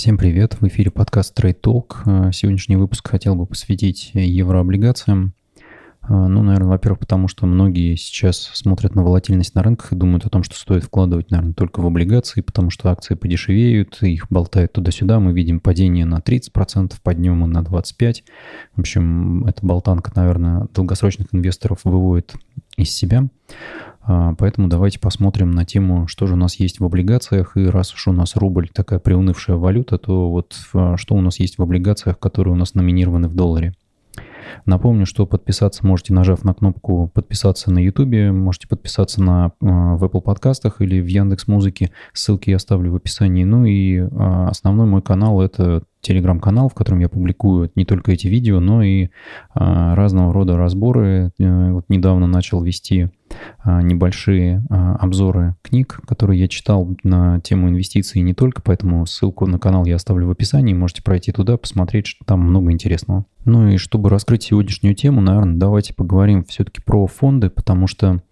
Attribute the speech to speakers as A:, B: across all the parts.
A: Всем привет, в эфире подкаст Trade Talk. Сегодняшний выпуск хотел бы посвятить еврооблигациям. А, ну, наверное, во-первых, потому что многие сейчас смотрят на волатильность на рынках и думают о том, что стоит вкладывать, наверное, только в облигации, потому что акции подешевеют, их болтают туда-сюда. Мы видим падение на 30%, подъемы на 25%. В общем, эта болтанка, наверное, долгосрочных инвесторов выводит из себя. А, поэтому давайте посмотрим на тему, что же у нас есть в облигациях. И раз уж у нас рубль такая приунывшая валюта, то вот а, что у нас есть в облигациях, которые у нас номинированы в долларе. Напомню, что подписаться можете, нажав на кнопку «Подписаться» на YouTube, можете подписаться на, а, в Apple подкастах или в Яндекс Музыке. Ссылки я оставлю в описании. Ну и основной мой канал — это телеграм-канал, в котором я публикую не только эти видео, но и разного рода разборы. Э, вот недавно начал вести небольшие а, обзоры книг, которые я читал на тему инвестиций не только, поэтому ссылку на канал я оставлю в описании, можете пройти туда, посмотреть, что там много интересного. Ну и чтобы раскрыть сегодняшнюю тему, наверное, давайте поговорим все-таки про фонды, потому что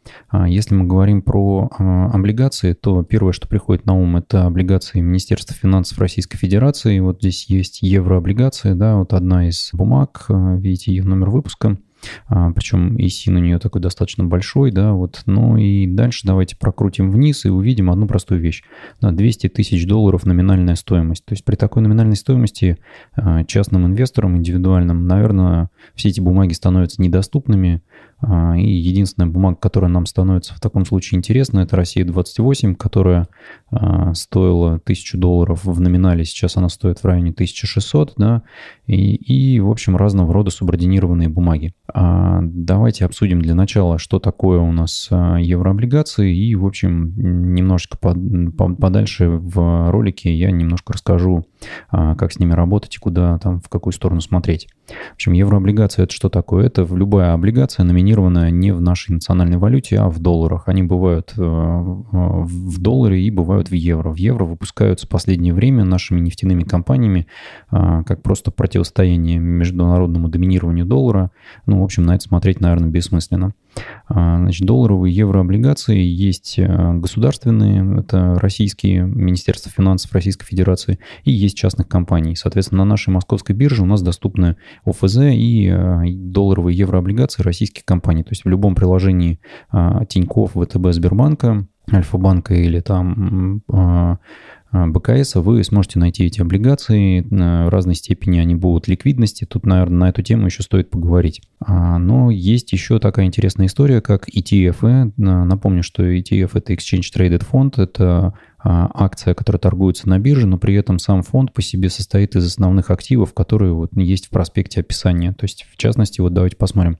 A: если мы говорим про облигации, то первое, что приходит на ум, это облигации Министерства финансов Российской Федерации. Вот здесь есть еврооблигации, да, вот одна из бумаг, видите ее номер выпуска. А, причем и син у нее такой достаточно большой, да, вот. Ну и дальше давайте прокрутим вниз и увидим одну простую вещь. Да, 200 тысяч долларов номинальная стоимость. То есть при такой номинальной стоимости а, частным инвесторам, индивидуальным, наверное, все эти бумаги становятся недоступными, и единственная бумага, которая нам становится в таком случае интересна, это Россия-28, которая а, стоила 1000 долларов в номинале, сейчас она стоит в районе 1600, да, и, и в общем, разного рода субординированные бумаги. А, давайте обсудим для начала, что такое у нас еврооблигации, и, в общем, немножечко подальше в ролике я немножко расскажу, как с ними работать и куда там, в какую сторону смотреть. В общем, еврооблигация это что такое? Это любая облигация, номинированная не в нашей национальной валюте, а в долларах. Они бывают э, в долларе и бывают в евро. В евро выпускаются в последнее время нашими нефтяными компаниями э, как просто противостояние международному доминированию доллара. Ну, в общем, на это смотреть, наверное, бессмысленно. А, значит, долларовые еврооблигации есть э, государственные, это российские, Министерство финансов Российской Федерации, и есть частных компаний. Соответственно, на нашей московской бирже у нас доступны ОФЗ и э, долларовые еврооблигации российских компаний. То есть в любом приложении а, Тинькофф, ВТБ, Сбербанка, Альфа-банка или там а, БКС, вы сможете найти эти облигации. В разной степени они будут ликвидности. Тут, наверное, на эту тему еще стоит поговорить. А, но есть еще такая интересная история, как ETF. Напомню, что ETF — это Exchange Traded Fund. Это а, акция, которая торгуется на бирже, но при этом сам фонд по себе состоит из основных активов, которые вот есть в проспекте описания. То есть, в частности, вот давайте посмотрим.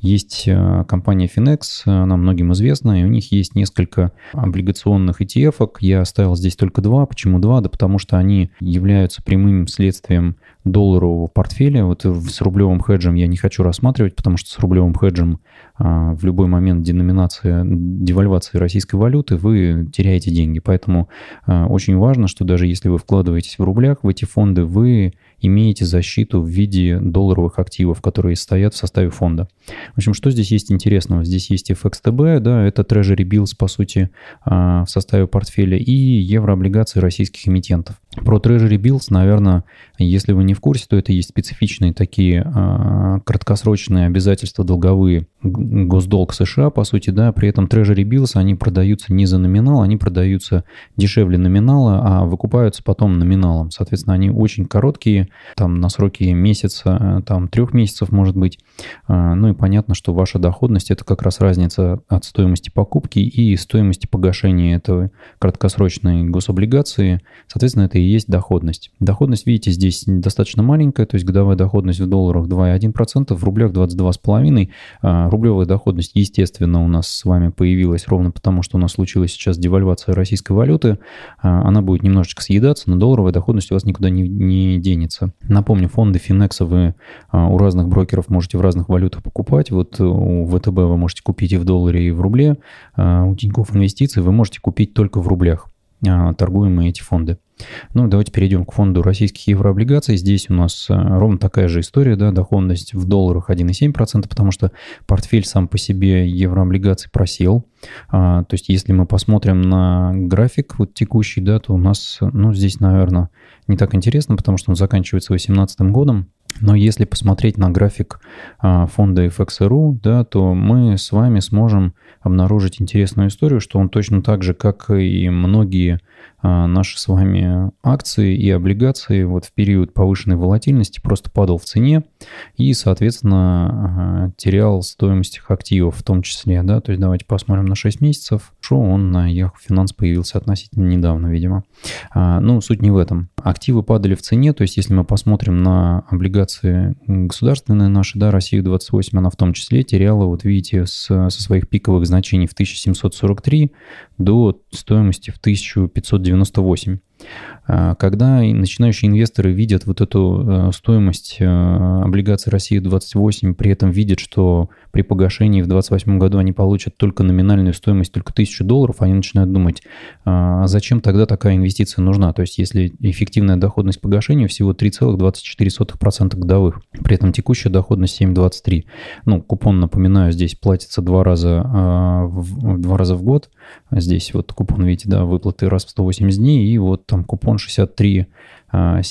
A: Есть а, компания Finex, она многим известна, и у них есть несколько облигационных ETF. -ок. Я оставил здесь только два. Почему два? Да потому что они являются прямым следствием долларового портфеля. Вот с рублевым хеджем я не хочу рассматривать, потому что с рублевым хеджем а, в любой момент деноминация, девальвации российской валюты вы теряете деньги. Поэтому а, очень важно, что даже если вы вкладываетесь в рублях в эти фонды, вы имеете защиту в виде долларовых активов, которые стоят в составе фонда. В общем, что здесь есть интересного? Здесь есть FXTB, да, это Treasury Bills, по сути, а, в составе портфеля, и еврооблигации российских эмитентов. Про Treasury Bills, наверное, если вы не в курсе, то это есть специфичные такие а, краткосрочные обязательства долговые госдолг США, по сути, да, при этом Treasury Bills, они продаются не за номинал, они продаются дешевле номинала, а выкупаются потом номиналом. Соответственно, они очень короткие, там на сроки месяца, там трех месяцев может быть. А, ну и понятно, что ваша доходность это как раз разница от стоимости покупки и стоимости погашения этого краткосрочной гособлигации. Соответственно, это и есть доходность. Доходность, видите, здесь достаточно маленькая, то есть годовая доходность в долларах 2,1%, в рублях 22,5%. А, рублевая доходность, естественно, у нас с вами появилась ровно потому, что у нас случилась сейчас девальвация российской валюты. Она будет немножечко съедаться, но долларовая доходность у вас никуда не, не денется. Напомню, фонды Финекса вы а, у разных брокеров можете в разных валютах покупать. Вот у ВТБ вы можете купить и в долларе, и в рубле. У Тинькофф Инвестиций вы можете купить только в рублях торгуемые эти фонды. Ну, давайте перейдем к фонду российских еврооблигаций. Здесь у нас э, ровно такая же история, да, доходность в долларах 1,7%, потому что портфель сам по себе еврооблигаций просел. А, то есть, если мы посмотрим на график вот текущий, да, то у нас, ну, здесь, наверное, не так интересно, потому что он заканчивается 2018 годом. Но если посмотреть на график а, фонда FXRU, да, то мы с вами сможем обнаружить интересную историю, что он точно так же, как и многие а, наши с вами акции и облигации вот в период повышенной волатильности просто падал в цене и, соответственно, терял стоимость их активов в том числе, да, то есть давайте посмотрим на 6 месяцев, что он на Yahoo Finance появился относительно недавно, видимо. А, ну, суть не в этом. Активы падали в цене, то есть если мы посмотрим на облигации государственные наши, да, Россию 28, она в том числе теряла, вот видите, с, со своих пиковых значений в 1743 до стоимости в 1590 98 когда начинающие инвесторы видят вот эту э, стоимость э, облигаций России 28, при этом видят, что при погашении в 2028 году они получат только номинальную стоимость, только 1000 долларов, они начинают думать, а зачем тогда такая инвестиция нужна? То есть если эффективная доходность погашения всего 3,24% годовых, при этом текущая доходность 7,23. Ну, купон, напоминаю, здесь платится два раза, а, два раза в год. Здесь вот купон, видите, да, выплаты раз в 180 дней, и вот там купон 63,75, а,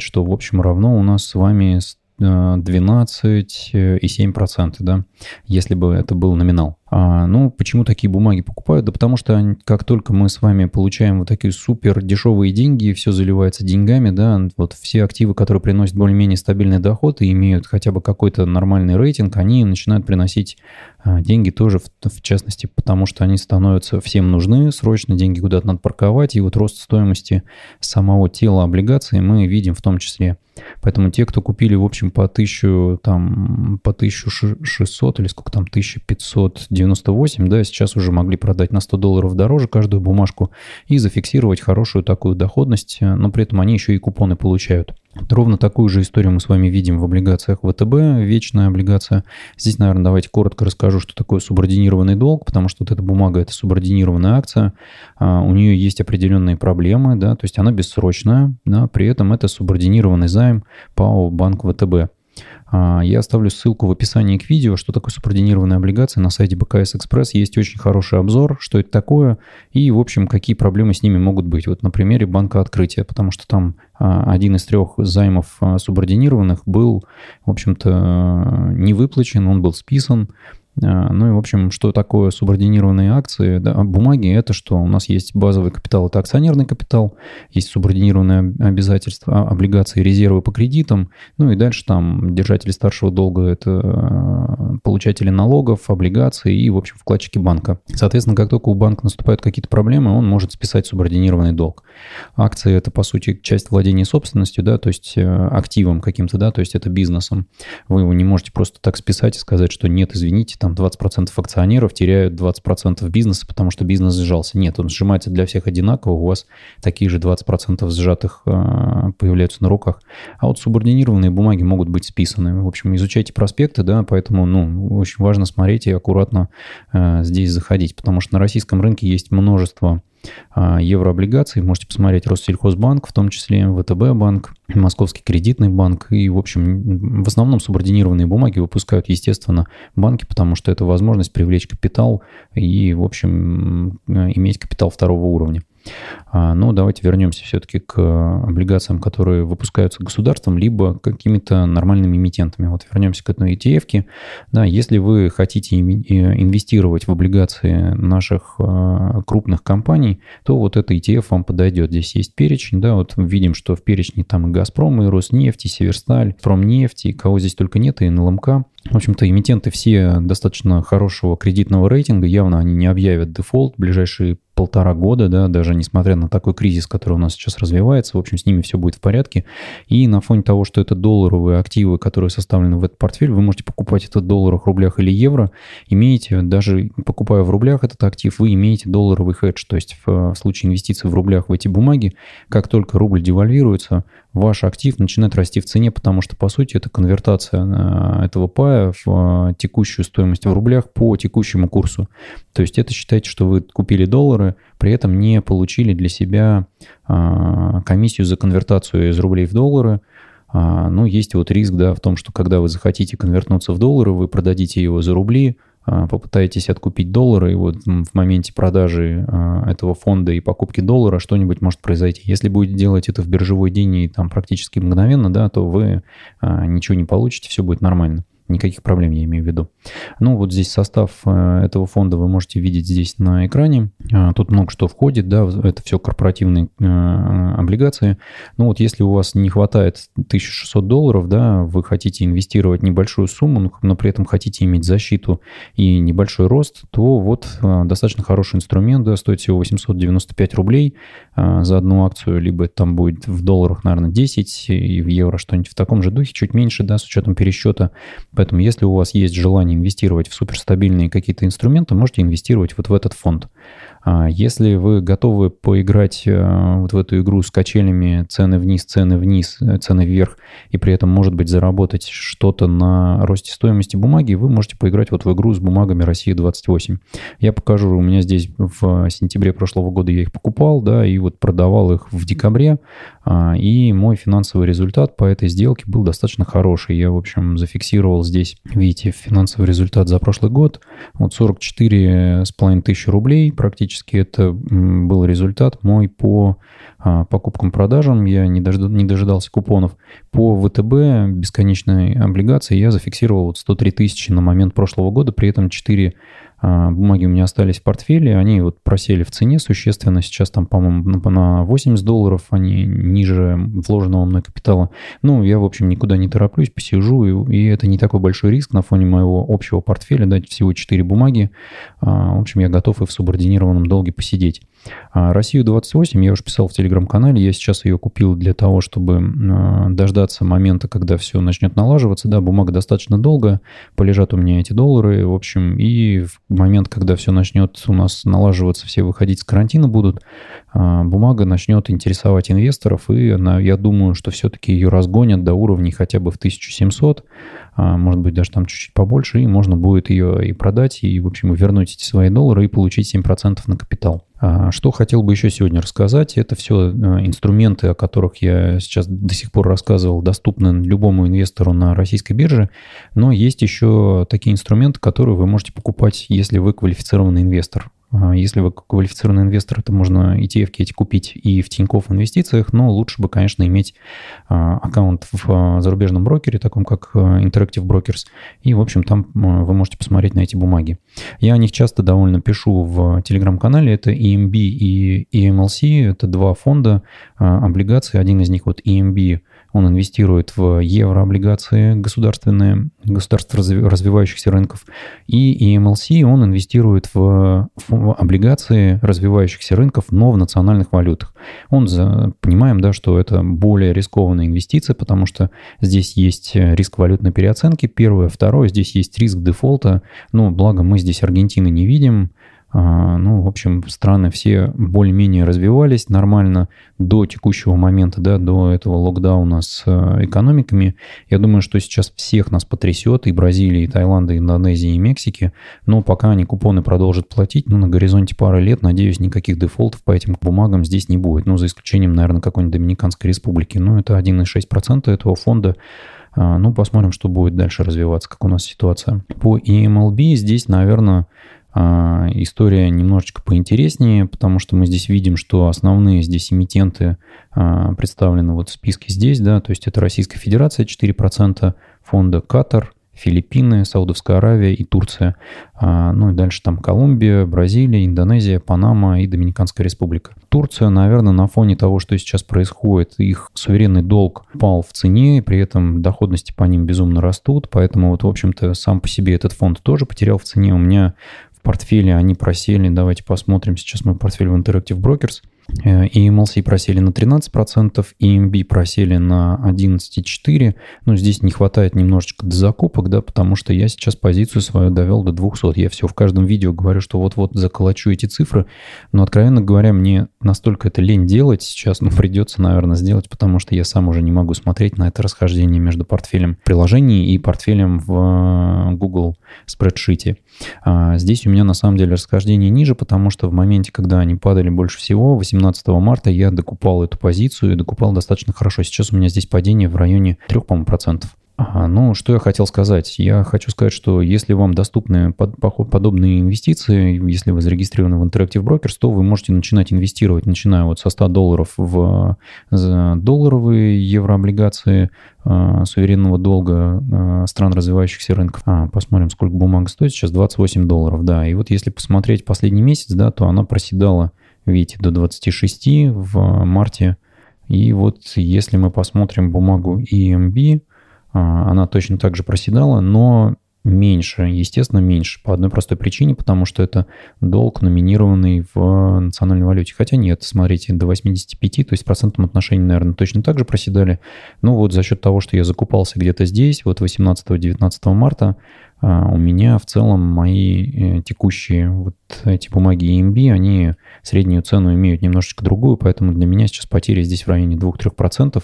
A: что, в общем, равно у нас с вами 12,7%, да, если бы это был номинал. А, ну, почему такие бумаги покупают? Да потому что как только мы с вами получаем вот такие супер дешевые деньги, все заливается деньгами, да, вот все активы, которые приносят более-менее стабильный доход и имеют хотя бы какой-то нормальный рейтинг, они начинают приносить а, деньги тоже, в, в частности, потому что они становятся всем нужны, срочно деньги куда-то надо парковать, и вот рост стоимости самого тела облигаций мы видим в том числе. Поэтому те, кто купили, в общем, по 1000, там, по 1600 или сколько там, 1500 98, да, сейчас уже могли продать на 100 долларов дороже каждую бумажку и зафиксировать хорошую такую доходность, э, но при этом они еще и купоны получают. Ровно такую же историю мы с вами видим в облигациях ВТБ, вечная облигация. Здесь, наверное, давайте коротко расскажу, что такое субординированный долг, потому что вот эта бумага – это субординированная акция, а, у нее есть определенные проблемы, да, то есть она бессрочная, да, при этом это субординированный займ ПАО Банк ВТБ. А, я оставлю ссылку в описании к видео, что такое субординированная облигация. На сайте БКС Экспресс есть очень хороший обзор, что это такое и, в общем, какие проблемы с ними могут быть. Вот на примере банка открытия, потому что там а, один из трех займов а, субординированных был, в общем-то, не выплачен, он был списан, ну и, в общем, что такое субординированные акции? Да, бумаги – это что? У нас есть базовый капитал – это акционерный капитал, есть субординированные обязательства, а, облигации, резервы по кредитам, ну и дальше там держатели старшего долга – это а, получатели налогов, облигаций и, в общем, вкладчики банка. Соответственно, как только у банка наступают какие-то проблемы, он может списать субординированный долг. Акции – это, по сути, часть владения собственностью, да, то есть э, активом каким-то, да, то есть это бизнесом. Вы его не можете просто так списать и сказать, что нет, извините, там 20% акционеров теряют 20% бизнеса, потому что бизнес сжался. Нет, он сжимается для всех одинаково, у вас такие же 20% сжатых э, появляются на руках. А вот субординированные бумаги могут быть списаны. В общем, изучайте проспекты, да, поэтому, ну, очень важно смотреть и аккуратно э, здесь заходить, потому что на российском рынке есть множество еврооблигаций. Можете посмотреть Россельхозбанк, в том числе ВТБ банк, Московский кредитный банк. И, в общем, в основном субординированные бумаги выпускают, естественно, банки, потому что это возможность привлечь капитал и, в общем, иметь капитал второго уровня. А, Но ну, давайте вернемся все-таки к облигациям, которые выпускаются государством, либо какими-то нормальными эмитентами. Вот вернемся к этой ETF. Да, если вы хотите инвестировать в облигации наших а, крупных компаний, то вот эта ETF вам подойдет. Здесь есть перечень, да, вот видим, что в перечне там и Газпром, и Роснефть, и Северсталь, Промнефть, и кого здесь только нет, и НЛМК. В общем-то, эмитенты все достаточно хорошего кредитного рейтинга, явно они не объявят дефолт в ближайшие полтора года, да, даже несмотря на такой кризис, который у нас сейчас развивается, в общем, с ними все будет в порядке. И на фоне того, что это долларовые активы, которые составлены в этот портфель, вы можете покупать это в долларах, рублях или евро, имеете, даже покупая в рублях этот актив, вы имеете долларовый хедж, то есть в, в случае инвестиций в рублях в эти бумаги, как только рубль девальвируется, ваш актив начинает расти в цене, потому что, по сути, это конвертация э, этого пая в э, текущую стоимость в рублях по текущему курсу. То есть это считайте, что вы купили доллары, при этом не получили для себя э, комиссию за конвертацию из рублей в доллары, а, ну, есть вот риск, да, в том, что когда вы захотите конвертнуться в доллары, вы продадите его за рубли, попытаетесь откупить доллары, и вот в моменте продажи а, этого фонда и покупки доллара что-нибудь может произойти. Если будете делать это в биржевой день и там практически мгновенно, да, то вы а, ничего не получите, все будет нормально. Никаких проблем, я имею в виду. Ну, вот здесь состав э, этого фонда вы можете видеть здесь на экране. А, тут много что входит, да, это все корпоративные э, облигации. Ну, вот если у вас не хватает 1600 долларов, да, вы хотите инвестировать небольшую сумму, но при этом хотите иметь защиту и небольшой рост, то вот э, достаточно хороший инструмент, да, стоит всего 895 рублей за одну акцию, либо там будет в долларах, наверное, 10 и в евро что-нибудь в таком же духе, чуть меньше, да, с учетом пересчета. Поэтому если у вас есть желание инвестировать в суперстабильные какие-то инструменты, можете инвестировать вот в этот фонд. А если вы готовы поиграть э, вот в эту игру с качелями цены вниз, цены вниз, э, цены вверх, и при этом, может быть, заработать что-то на росте стоимости бумаги, вы можете поиграть вот в игру с бумагами России-28. Я покажу, у меня здесь в сентябре прошлого года я их покупал, да, и вот продавал их в декабре, а, и мой финансовый результат по этой сделке был достаточно хороший. Я, в общем, зафиксировал здесь, видите, финансовый результат за прошлый год, вот 44 с половиной тысячи рублей практически фактически это был результат мой по а, покупкам-продажам. Я не, дожд... не дожидался купонов. По ВТБ бесконечной облигации я зафиксировал вот 103 тысячи на момент прошлого года, при этом 4 а, бумаги у меня остались в портфеле, они вот просели в цене существенно, сейчас там, по-моему, на 80 долларов, они ниже вложенного мной капитала. Ну, я, в общем, никуда не тороплюсь, посижу, и, и это не такой большой риск на фоне моего общего портфеля, дать всего 4 бумаги. А, в общем, я готов и в субординированном долге посидеть. А Россию 28 я уже писал в телеграм-канале, я сейчас ее купил для того, чтобы а, дождаться момента, когда все начнет налаживаться. Да, бумага достаточно долго, полежат у меня эти доллары, в общем, и в момент, когда все начнет у нас налаживаться, все выходить с карантина будут, а, бумага начнет интересовать инвесторов, и она, я думаю, что все-таки ее разгонят до уровней хотя бы в 1700, может быть, даже там чуть-чуть побольше, и можно будет ее и продать, и, в общем, вернуть эти свои доллары и получить 7% на капитал. А, что хотел бы еще сегодня рассказать, это все э, инструменты, о которых я сейчас до сих пор рассказывал, доступны любому инвестору на российской бирже, но есть еще такие инструменты, которые вы можете покупать, если вы квалифицированный инвестор. А, если вы квалифицированный инвестор, то можно ETF эти купить и в Тинькофф инвестициях, но лучше бы, конечно, иметь а, аккаунт в а, зарубежном брокере, таком как Interactive Brokers, и, в общем, там вы можете посмотреть на эти бумаги. Я о них часто довольно пишу в телеграм-канале, это EMB и EMLC, это два фонда облигаций, один из них вот EMB – он инвестирует в еврооблигации государственные, государств развивающихся рынков. И EMLC он инвестирует в, в облигации развивающихся рынков, но в национальных валютах. Он, за, понимаем, да, что это более рискованная инвестиция, потому что здесь есть риск валютной переоценки, первое. Второе, здесь есть риск дефолта. Ну, благо мы здесь Аргентины не видим, ну, в общем, страны все более-менее развивались нормально до текущего момента, да, до этого локдауна с э, экономиками. Я думаю, что сейчас всех нас потрясет, и Бразилии, и Таиланда, и Индонезии, и Мексики. Но пока они купоны продолжат платить, ну, на горизонте пары лет, надеюсь, никаких дефолтов по этим бумагам здесь не будет. Ну, за исключением, наверное, какой-нибудь Доминиканской республики. Ну, это 1,6% этого фонда. А, ну, посмотрим, что будет дальше развиваться, как у нас ситуация. По EMLB здесь, наверное, а, история немножечко поинтереснее, потому что мы здесь видим, что основные здесь эмитенты а, представлены вот в списке здесь, да, то есть это Российская Федерация 4%, фонда Катар, Филиппины, Саудовская Аравия и Турция. А, ну и дальше там Колумбия, Бразилия, Индонезия, Панама и Доминиканская Республика. Турция, наверное, на фоне того, что сейчас происходит, их суверенный долг упал в цене, при этом доходности по ним безумно растут, поэтому вот, в общем-то, сам по себе этот фонд тоже потерял в цене. У меня портфеле они просели, давайте посмотрим. Сейчас мой портфель в Interactive Brokers – и EMLC просели на 13%, EMB просели на 11,4%. Но здесь не хватает немножечко до закупок, да, потому что я сейчас позицию свою довел до 200. Я все в каждом видео говорю, что вот-вот заколочу эти цифры, но, откровенно говоря, мне настолько это лень делать сейчас, ну, придется, наверное, сделать, потому что я сам уже не могу смотреть на это расхождение между портфелем приложений и портфелем в э, Google спредшите. А здесь у меня на самом деле расхождение ниже, потому что в моменте, когда они падали больше всего, 18 марта я докупал эту позицию и докупал достаточно хорошо. Сейчас у меня здесь падение в районе 3, по процентов. А, ну, что я хотел сказать? Я хочу сказать, что если вам доступны под, подобные инвестиции, если вы зарегистрированы в Interactive Brokers, то вы можете начинать инвестировать, начиная вот со 100 долларов в долларовые еврооблигации э, суверенного долга э, стран развивающихся рынков. А, посмотрим, сколько бумага стоит сейчас. 28 долларов, да. И вот если посмотреть последний месяц, да, то она проседала, видите, до 26 в марте. И вот если мы посмотрим бумагу EMB, а, она точно так же проседала, но меньше, естественно, меньше. По одной простой причине, потому что это долг, номинированный в национальной валюте. Хотя нет, смотрите, до 85, то есть в процентном отношении, наверное, точно так же проседали. Ну вот за счет того, что я закупался где-то здесь, вот 18-19 марта, а, у меня в целом мои э, текущие вот эти бумаги EMB, они среднюю цену имеют немножечко другую, поэтому для меня сейчас потери здесь в районе 2-3%.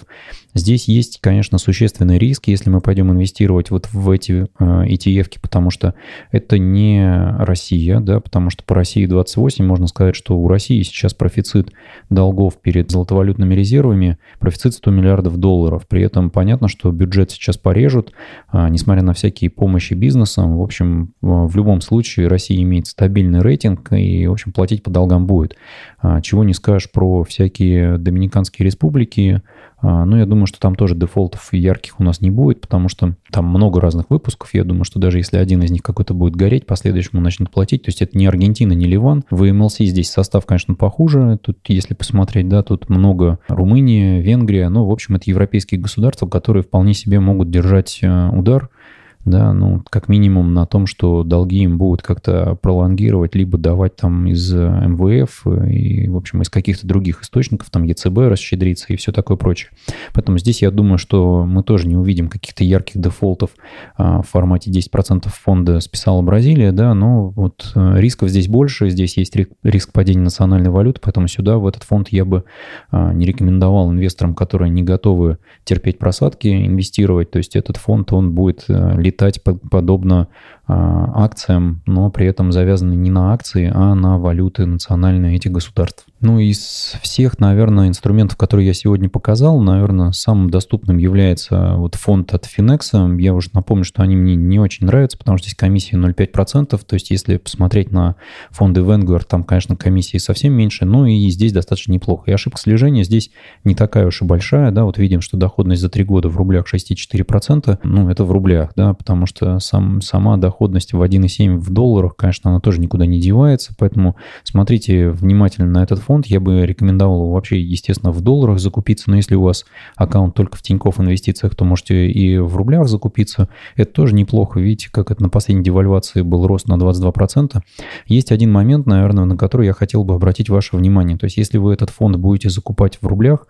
A: Здесь есть, конечно, существенный риск, если мы пойдем инвестировать вот в эти э, ETF, потому что это не Россия, да, потому что по России 28 можно сказать, что у России сейчас профицит долгов перед золотовалютными резервами, профицит 100 миллиардов долларов. При этом понятно, что бюджет сейчас порежут, а, несмотря на всякие помощи бизнесам. В общем, в любом случае Россия имеет стабильный рейтинг и, в общем, платить по долгам будет. А, чего не скажешь про всякие доминиканские республики, а, ну, я думаю, что там тоже дефолтов ярких у нас не будет, потому что там много разных выпусков. Я думаю, что даже если один из них какой-то будет гореть, последующему начнут платить. То есть это не Аргентина, не Ливан. В МЛС здесь состав, конечно, похуже. Тут, если посмотреть, да, тут много Румыния, Венгрия. Ну, в общем, это европейские государства, которые вполне себе могут держать э, удар да, ну, как минимум на том, что долги им будут как-то пролонгировать, либо давать там из МВФ и, в общем, из каких-то других источников, там ЕЦБ расщедриться и все такое прочее. Поэтому здесь я думаю, что мы тоже не увидим каких-то ярких дефолтов а, в формате 10% фонда списала Бразилия, да, но вот э, рисков здесь больше, здесь есть риск падения национальной валюты, поэтому сюда, в этот фонд я бы а, не рекомендовал инвесторам, которые не готовы терпеть просадки, инвестировать, то есть этот фонд, он будет э, летать подобно акциям, но при этом завязаны не на акции, а на валюты национальные этих государств. Ну, из всех, наверное, инструментов, которые я сегодня показал, наверное, самым доступным является вот фонд от Finex. Я уже напомню, что они мне не очень нравятся, потому что здесь комиссия 0,5%. То есть, если посмотреть на фонды Vanguard, там, конечно, комиссии совсем меньше, но и здесь достаточно неплохо. И ошибка слежения здесь не такая уж и большая, да, вот видим, что доходность за три года в рублях 6,4%, ну, это в рублях, да, потому что сам, сама доходность в 1,7 в долларах, конечно, она тоже никуда не девается, поэтому смотрите внимательно на этот фонд, я бы рекомендовал вообще, естественно, в долларах закупиться, но если у вас аккаунт только в Тинькофф инвестициях, то можете и в рублях закупиться. Это тоже неплохо. Видите, как это на последней девальвации был рост на 22%. Есть один момент, наверное, на который я хотел бы обратить ваше внимание. То есть, если вы этот фонд будете закупать в рублях,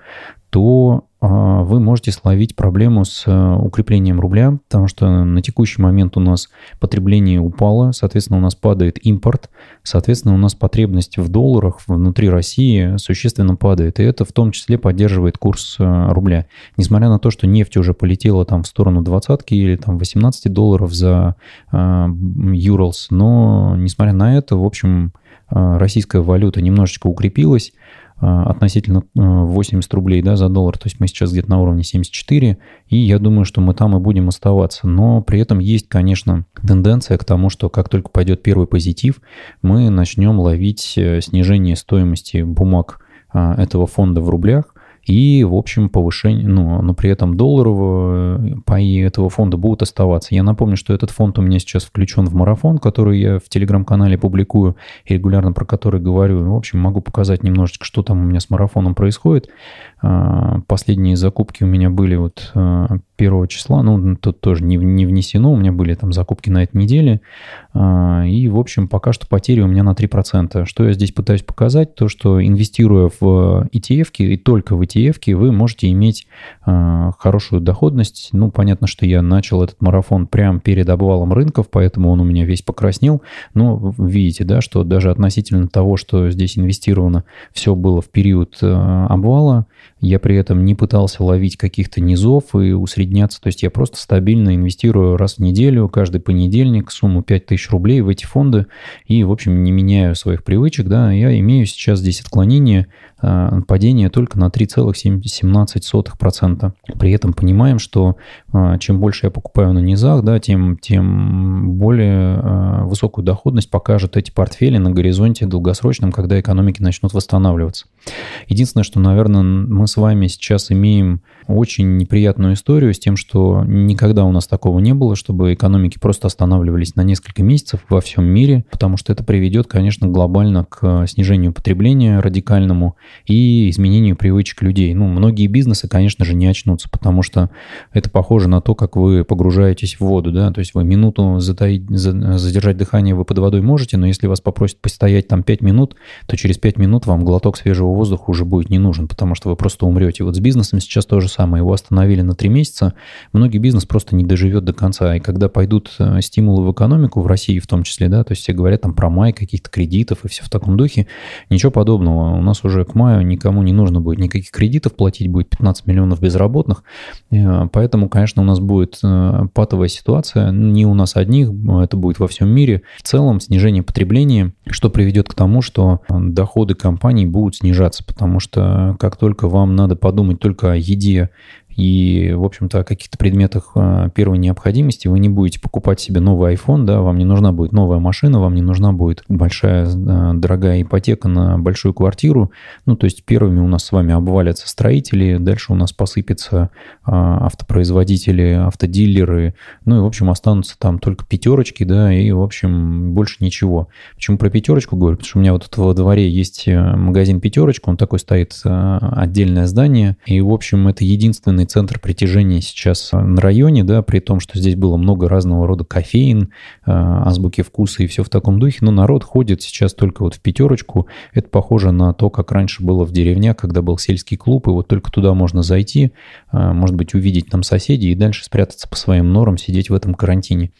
A: то вы можете словить проблему с э, укреплением рубля, потому что на текущий момент у нас потребление упало, соответственно, у нас падает импорт, соответственно, у нас потребность в долларах внутри России существенно падает, и это в том числе поддерживает курс э, рубля. Несмотря на то, что нефть уже полетела там в сторону двадцатки или там 18 долларов за э, Юрлс, но несмотря на это, в общем, российская валюта немножечко укрепилась, а, относительно 80 э, рублей да, за доллар, то есть мы сейчас где-то на уровне 74, и я думаю, что мы там и будем оставаться. Но при этом есть, конечно, тенденция к тому, что как только пойдет первый позитив, мы начнем ловить э, снижение стоимости бумаг этого фонда в рублях, и, в общем, повышение, ну, но при этом долларового э, паи этого фонда будут оставаться. Я напомню, что этот фонд у меня сейчас включен в марафон, который я в телеграм-канале публикую регулярно про который говорю. В общем, могу показать немножечко, что там у меня с марафоном происходит. А, последние закупки у меня были вот а, первого числа, ну, тут тоже не, не внесено, у меня были там закупки на этой неделе, а, и, в общем, пока что потери у меня на 3%. Что я здесь пытаюсь показать, то, что инвестируя в ETF и только в ETF вы можете иметь хорошую доходность. Ну, понятно, что я начал этот марафон прямо перед обвалом рынков, поэтому он у меня весь покраснел, но видите, да, что даже относительно того, что здесь инвестировано, все было в период обвала, Я при этом не пытался ловить каких-то низов и усредняться. То есть я просто стабильно инвестирую раз в неделю, каждый понедельник, сумму 5000 рублей в эти фонды и, в общем, не меняю своих привычек. Да, я имею сейчас здесь отклонение Э, падение только на 3,17%. При этом понимаем, что э, чем больше я покупаю на низах, да, тем, тем более э, высокую доходность покажут эти портфели на горизонте долгосрочном, когда экономики начнут восстанавливаться. Единственное, что, наверное, мы с вами сейчас имеем очень неприятную историю с тем, что никогда у нас такого не было, чтобы экономики просто останавливались на несколько месяцев во всем мире, потому что это приведет, конечно, глобально к снижению потребления радикальному и изменению привычек людей. Ну, многие бизнесы, конечно же, не очнутся, потому что это похоже на то, как вы погружаетесь в воду, да, то есть вы минуту затаить, задержать дыхание вы под водой можете, но если вас попросят постоять там 5 минут, то через 5 минут вам глоток свежего воздуха уже будет не нужен, потому что вы просто умрете. Вот с бизнесом сейчас то же самое. Его остановили на 3 месяца, многие бизнес просто не доживет до конца. И когда пойдут э, стимулы в экономику, в России в том числе, да, то есть все говорят там про май каких-то кредитов и все в таком духе, ничего подобного. У нас уже к маю никому не нужно будет никаких кредитов платить, будет 15 миллионов безработных. Э, поэтому, конечно, у нас будет э, патовая ситуация. Не у нас одних, это будет во всем мире. В целом снижение потребления, что приведет к тому, что доходы компаний будут снижаться, потому что как только вам надо подумать только о еде и, в общем-то, о каких-то предметах а, первой необходимости вы не будете покупать себе новый iPhone, да, вам не нужна будет новая машина, вам не нужна будет большая а, дорогая ипотека на большую квартиру. Ну, то есть первыми у нас с вами обвалятся строители, дальше у нас посыпятся а, автопроизводители, автодилеры, ну и, в общем, останутся там только пятерочки, да, и, в общем, больше ничего. Почему про пятерочку говорю? Потому что у меня вот во дворе есть э, магазин пятерочка, он такой стоит отдельное здание, и, в общем, это единственный главный центр притяжения сейчас на районе, да, при том, что здесь было много разного рода кофеин, э, азбуки вкуса и все в таком духе, но народ ходит сейчас только вот в пятерочку. Это похоже на то, как раньше было в деревнях, когда был сельский клуб, и вот только туда можно зайти, э, может быть, увидеть там соседей и дальше спрятаться по своим норам, сидеть в этом карантине.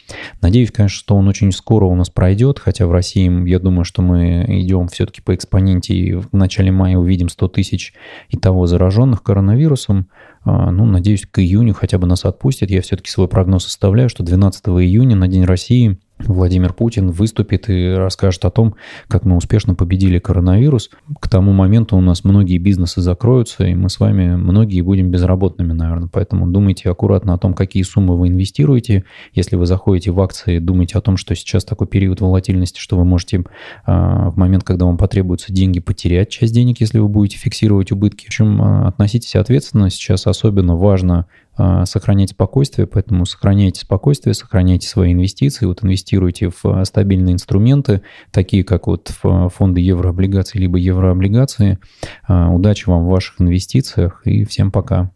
A: Надеюсь, конечно, что он очень скоро у нас пройдет, хотя в России, я думаю, что мы идем все-таки по экспоненте и в начале мая увидим 100 тысяч и того зараженных коронавирусом. А, ну, надеюсь, к июню хотя бы нас отпустят. Я все-таки свой прогноз составляю, что 12 июня на День России Владимир Путин выступит и расскажет о том, как мы успешно победили коронавирус. К тому моменту у нас многие бизнесы закроются, и мы с вами многие будем безработными, наверное. Поэтому думайте аккуратно о том, какие суммы вы инвестируете. Если вы заходите в акции, думайте о том, что сейчас такой период волатильности, что вы можете а, в момент, когда вам потребуются деньги, потерять часть денег, если вы будете фиксировать убытки. В общем, а, относитесь ответственно. Сейчас особенно важно сохранять спокойствие, поэтому сохраняйте спокойствие, сохраняйте свои инвестиции, вот инвестируйте в а, стабильные инструменты, такие как вот фонды еврооблигаций либо еврооблигации. А, удачи вам в ваших инвестициях и всем пока.